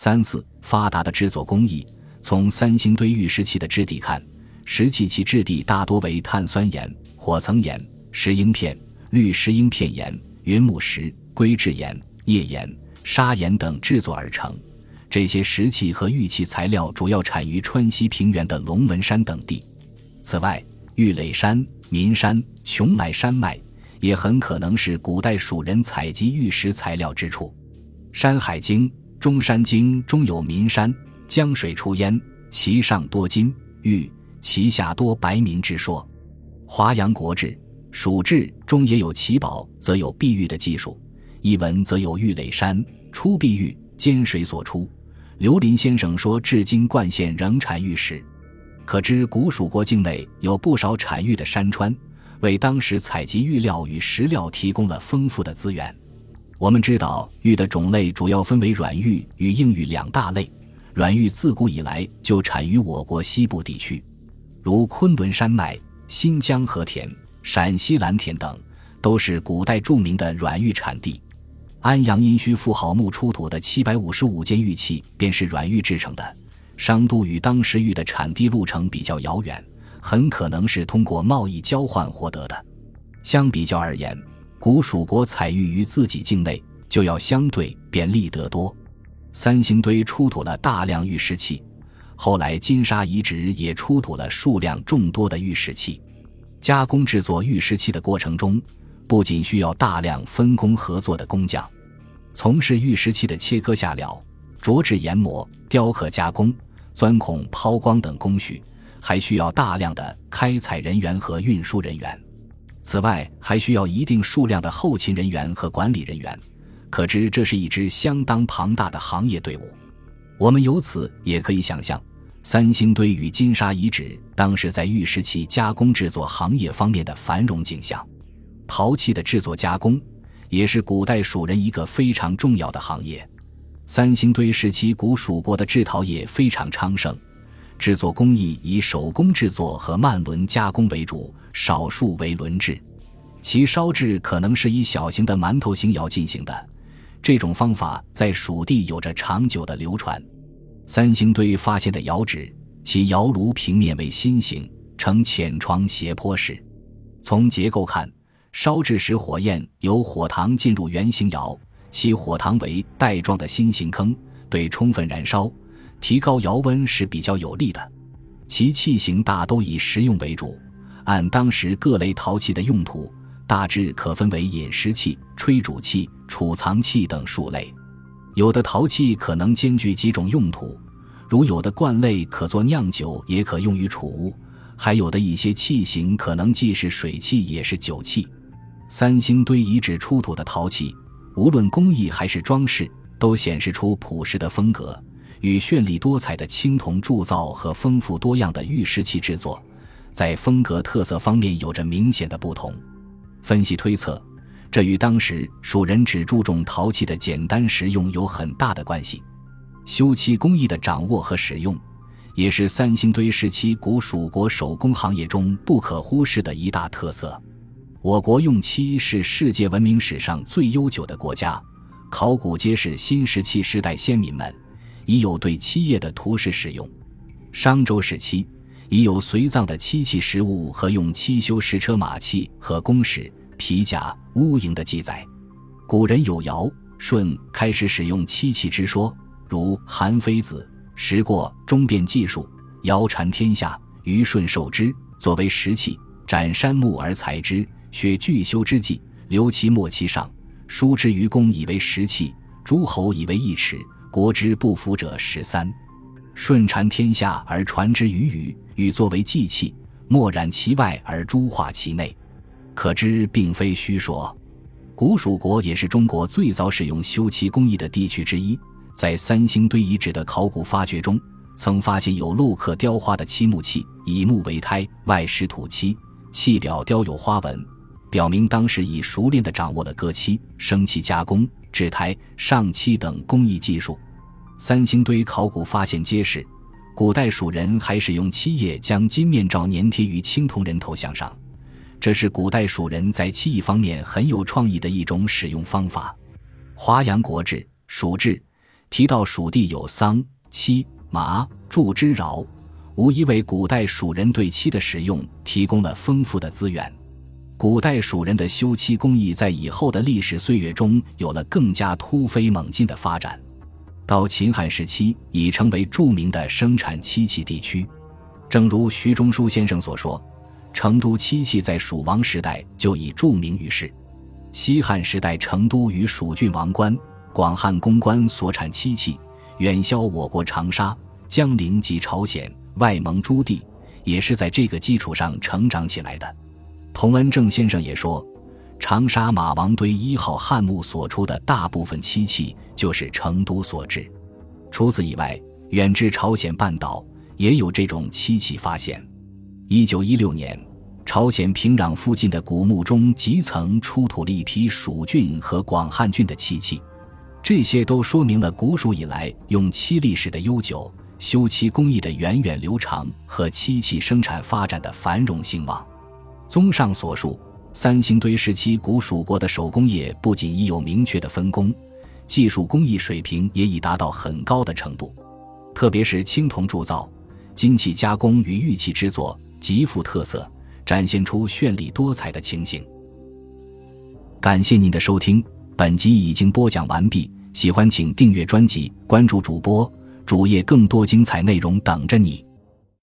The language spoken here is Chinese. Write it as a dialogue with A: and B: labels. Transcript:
A: 三四发达的制作工艺，从三星堆玉石器的质地看，石器其质地大多为碳酸盐、火层岩、石英片、绿石英片岩、云母石、硅质岩、页岩、砂岩等制作而成。这些石器和玉器材料主要产于川西平原的龙门山等地。此外，玉垒山、岷山、邛崃山脉也很可能是古代蜀人采集玉石材料之处。《山海经·中山经》中有“岷山江水出焉，其上多金玉，其下多白民”之说。《华阳国志·蜀志》中也有“奇宝则有碧玉”的技术。一文则有“玉垒山出碧玉，兼水所出”。刘林先生说：“至今冠县仍产玉石，可知古蜀国境内有不少产玉的山川，为当时采集玉料与石料提供了丰富的资源。”我们知道，玉的种类主要分为软玉与硬玉两大类。软玉自古以来就产于我国西部地区，如昆仑山脉、新疆和田、陕西蓝田等，都是古代著名的软玉产地。安阳殷墟妇好墓出土的七百五十五件玉器，便是软玉制成的。商都与当时玉的产地路程比较遥远，很可能是通过贸易交换获得的。相比较而言，古蜀国采玉于自己境内，就要相对便利得多。三星堆出土了大量玉石器，后来金沙遗址也出土了数量众多的玉石器。加工制作玉石器的过程中，不仅需要大量分工合作的工匠，从事玉石器的切割下料、琢制研磨、雕刻加工、钻孔抛光等工序，还需要大量的开采人员和运输人员。此外，还需要一定数量的后勤人员和管理人员，可知这是一支相当庞大的行业队伍。我们由此也可以想象，三星堆与金沙遗址当时在玉石器加工制作行业方面的繁荣景象。陶器的制作加工也是古代蜀人一个非常重要的行业。三星堆时期，古蜀国的制陶业非常昌盛，制作工艺以手工制作和慢轮加工为主，少数为轮制。其烧制可能是以小型的馒头形窑进行的，这种方法在蜀地有着长久的流传。三星堆发现的窑址，其窑炉平面为心形，呈浅床斜坡式。从结构看，烧制时，火焰由火塘进入圆形窑，其火塘为带状的心形坑，对充分燃烧、提高窑温是比较有利的。其器型大都以实用为主。按当时各类陶器的用途，大致可分为饮食器、吹煮器、储藏器等数类。有的陶器可能兼具几种用途，如有的罐类可做酿酒，也可用于储物；还有的一些器型可能既是水器，也是酒器。三星堆遗址出土的陶器，无论工艺还是装饰，都显示出朴实的风格，与绚丽多彩的青铜铸造和丰富多样的玉石器制作，在风格特色方面有着明显的不同。分析推测，这与当时蜀人只注重陶器的简单实用有很大的关系。修漆工艺的掌握和使用，也是三星堆时期古蜀国手工行业中不可忽视的一大特色。我国用漆是世界文明史上最悠久的国家，考古揭示新石器时代先民们已有对漆业的涂饰使用。商周时期已有随葬的漆器实物和用漆修石车马器和弓矢、皮甲、屋营的记载。古人有尧舜开始使用漆器之说，如韩非子《时过中变记述》：尧禅天下，虞舜受之，作为石器，斩山木而裁之。学巨修之际，留其末期上，书之于公，以为石器；诸侯以为一尺，国之不服者十三。顺禅天下而传之于禹，禹作为祭器，墨染其外而朱化其内，可知并非虚说。古蜀国也是中国最早使用修漆工艺的地区之一，在三星堆遗址的考古发掘中，曾发现有镂刻雕花的漆木器，以木为胎，外施土漆，器表雕有花纹。表明当时已熟练地掌握了割漆、生漆加工、制胎、上漆等工艺技术。三星堆考古发现揭示，古代蜀人还使用漆液将金面罩粘贴于青铜人头像上，这是古代蜀人在漆艺方面很有创意的一种使用方法。《华阳国志·蜀志》提到蜀地有桑、漆、麻、祝之饶，无疑为古代蜀人对漆的使用提供了丰富的资源。古代蜀人的修漆工艺在以后的历史岁月中有了更加突飞猛进的发展。到秦汉时期，已成为著名的生产漆器地区。正如徐中书先生所说，成都漆器在蜀王时代就已著名于世。西汉时代，成都与蜀郡王官、广汉公关所产漆器，远销我国长沙、江陵及朝鲜、外蒙诸地，也是在这个基础上成长起来的。童恩正先生也说。长沙马王堆一号汉墓所出的大部分漆器就是成都所制。除此以外，远至朝鲜半岛也有这种漆器发现。一九一六年，朝鲜平壤附近的古墓中极层出土了一批蜀郡和广汉郡的漆器，这些都说明了古蜀以来用漆历史的悠久、修漆工艺的源远流长和漆器生产发展的繁荣兴旺。综上所述。三星堆时期古蜀国的手工业不仅已有明确的分工，技术工艺水平也已达到很高的程度，特别是青铜铸造、金器加工与玉器制作极富特色，展现出绚丽多彩的情形。感谢您的收听，本集已经播讲完毕。喜欢请订阅专辑，关注主播主页，更多精彩内容等着你。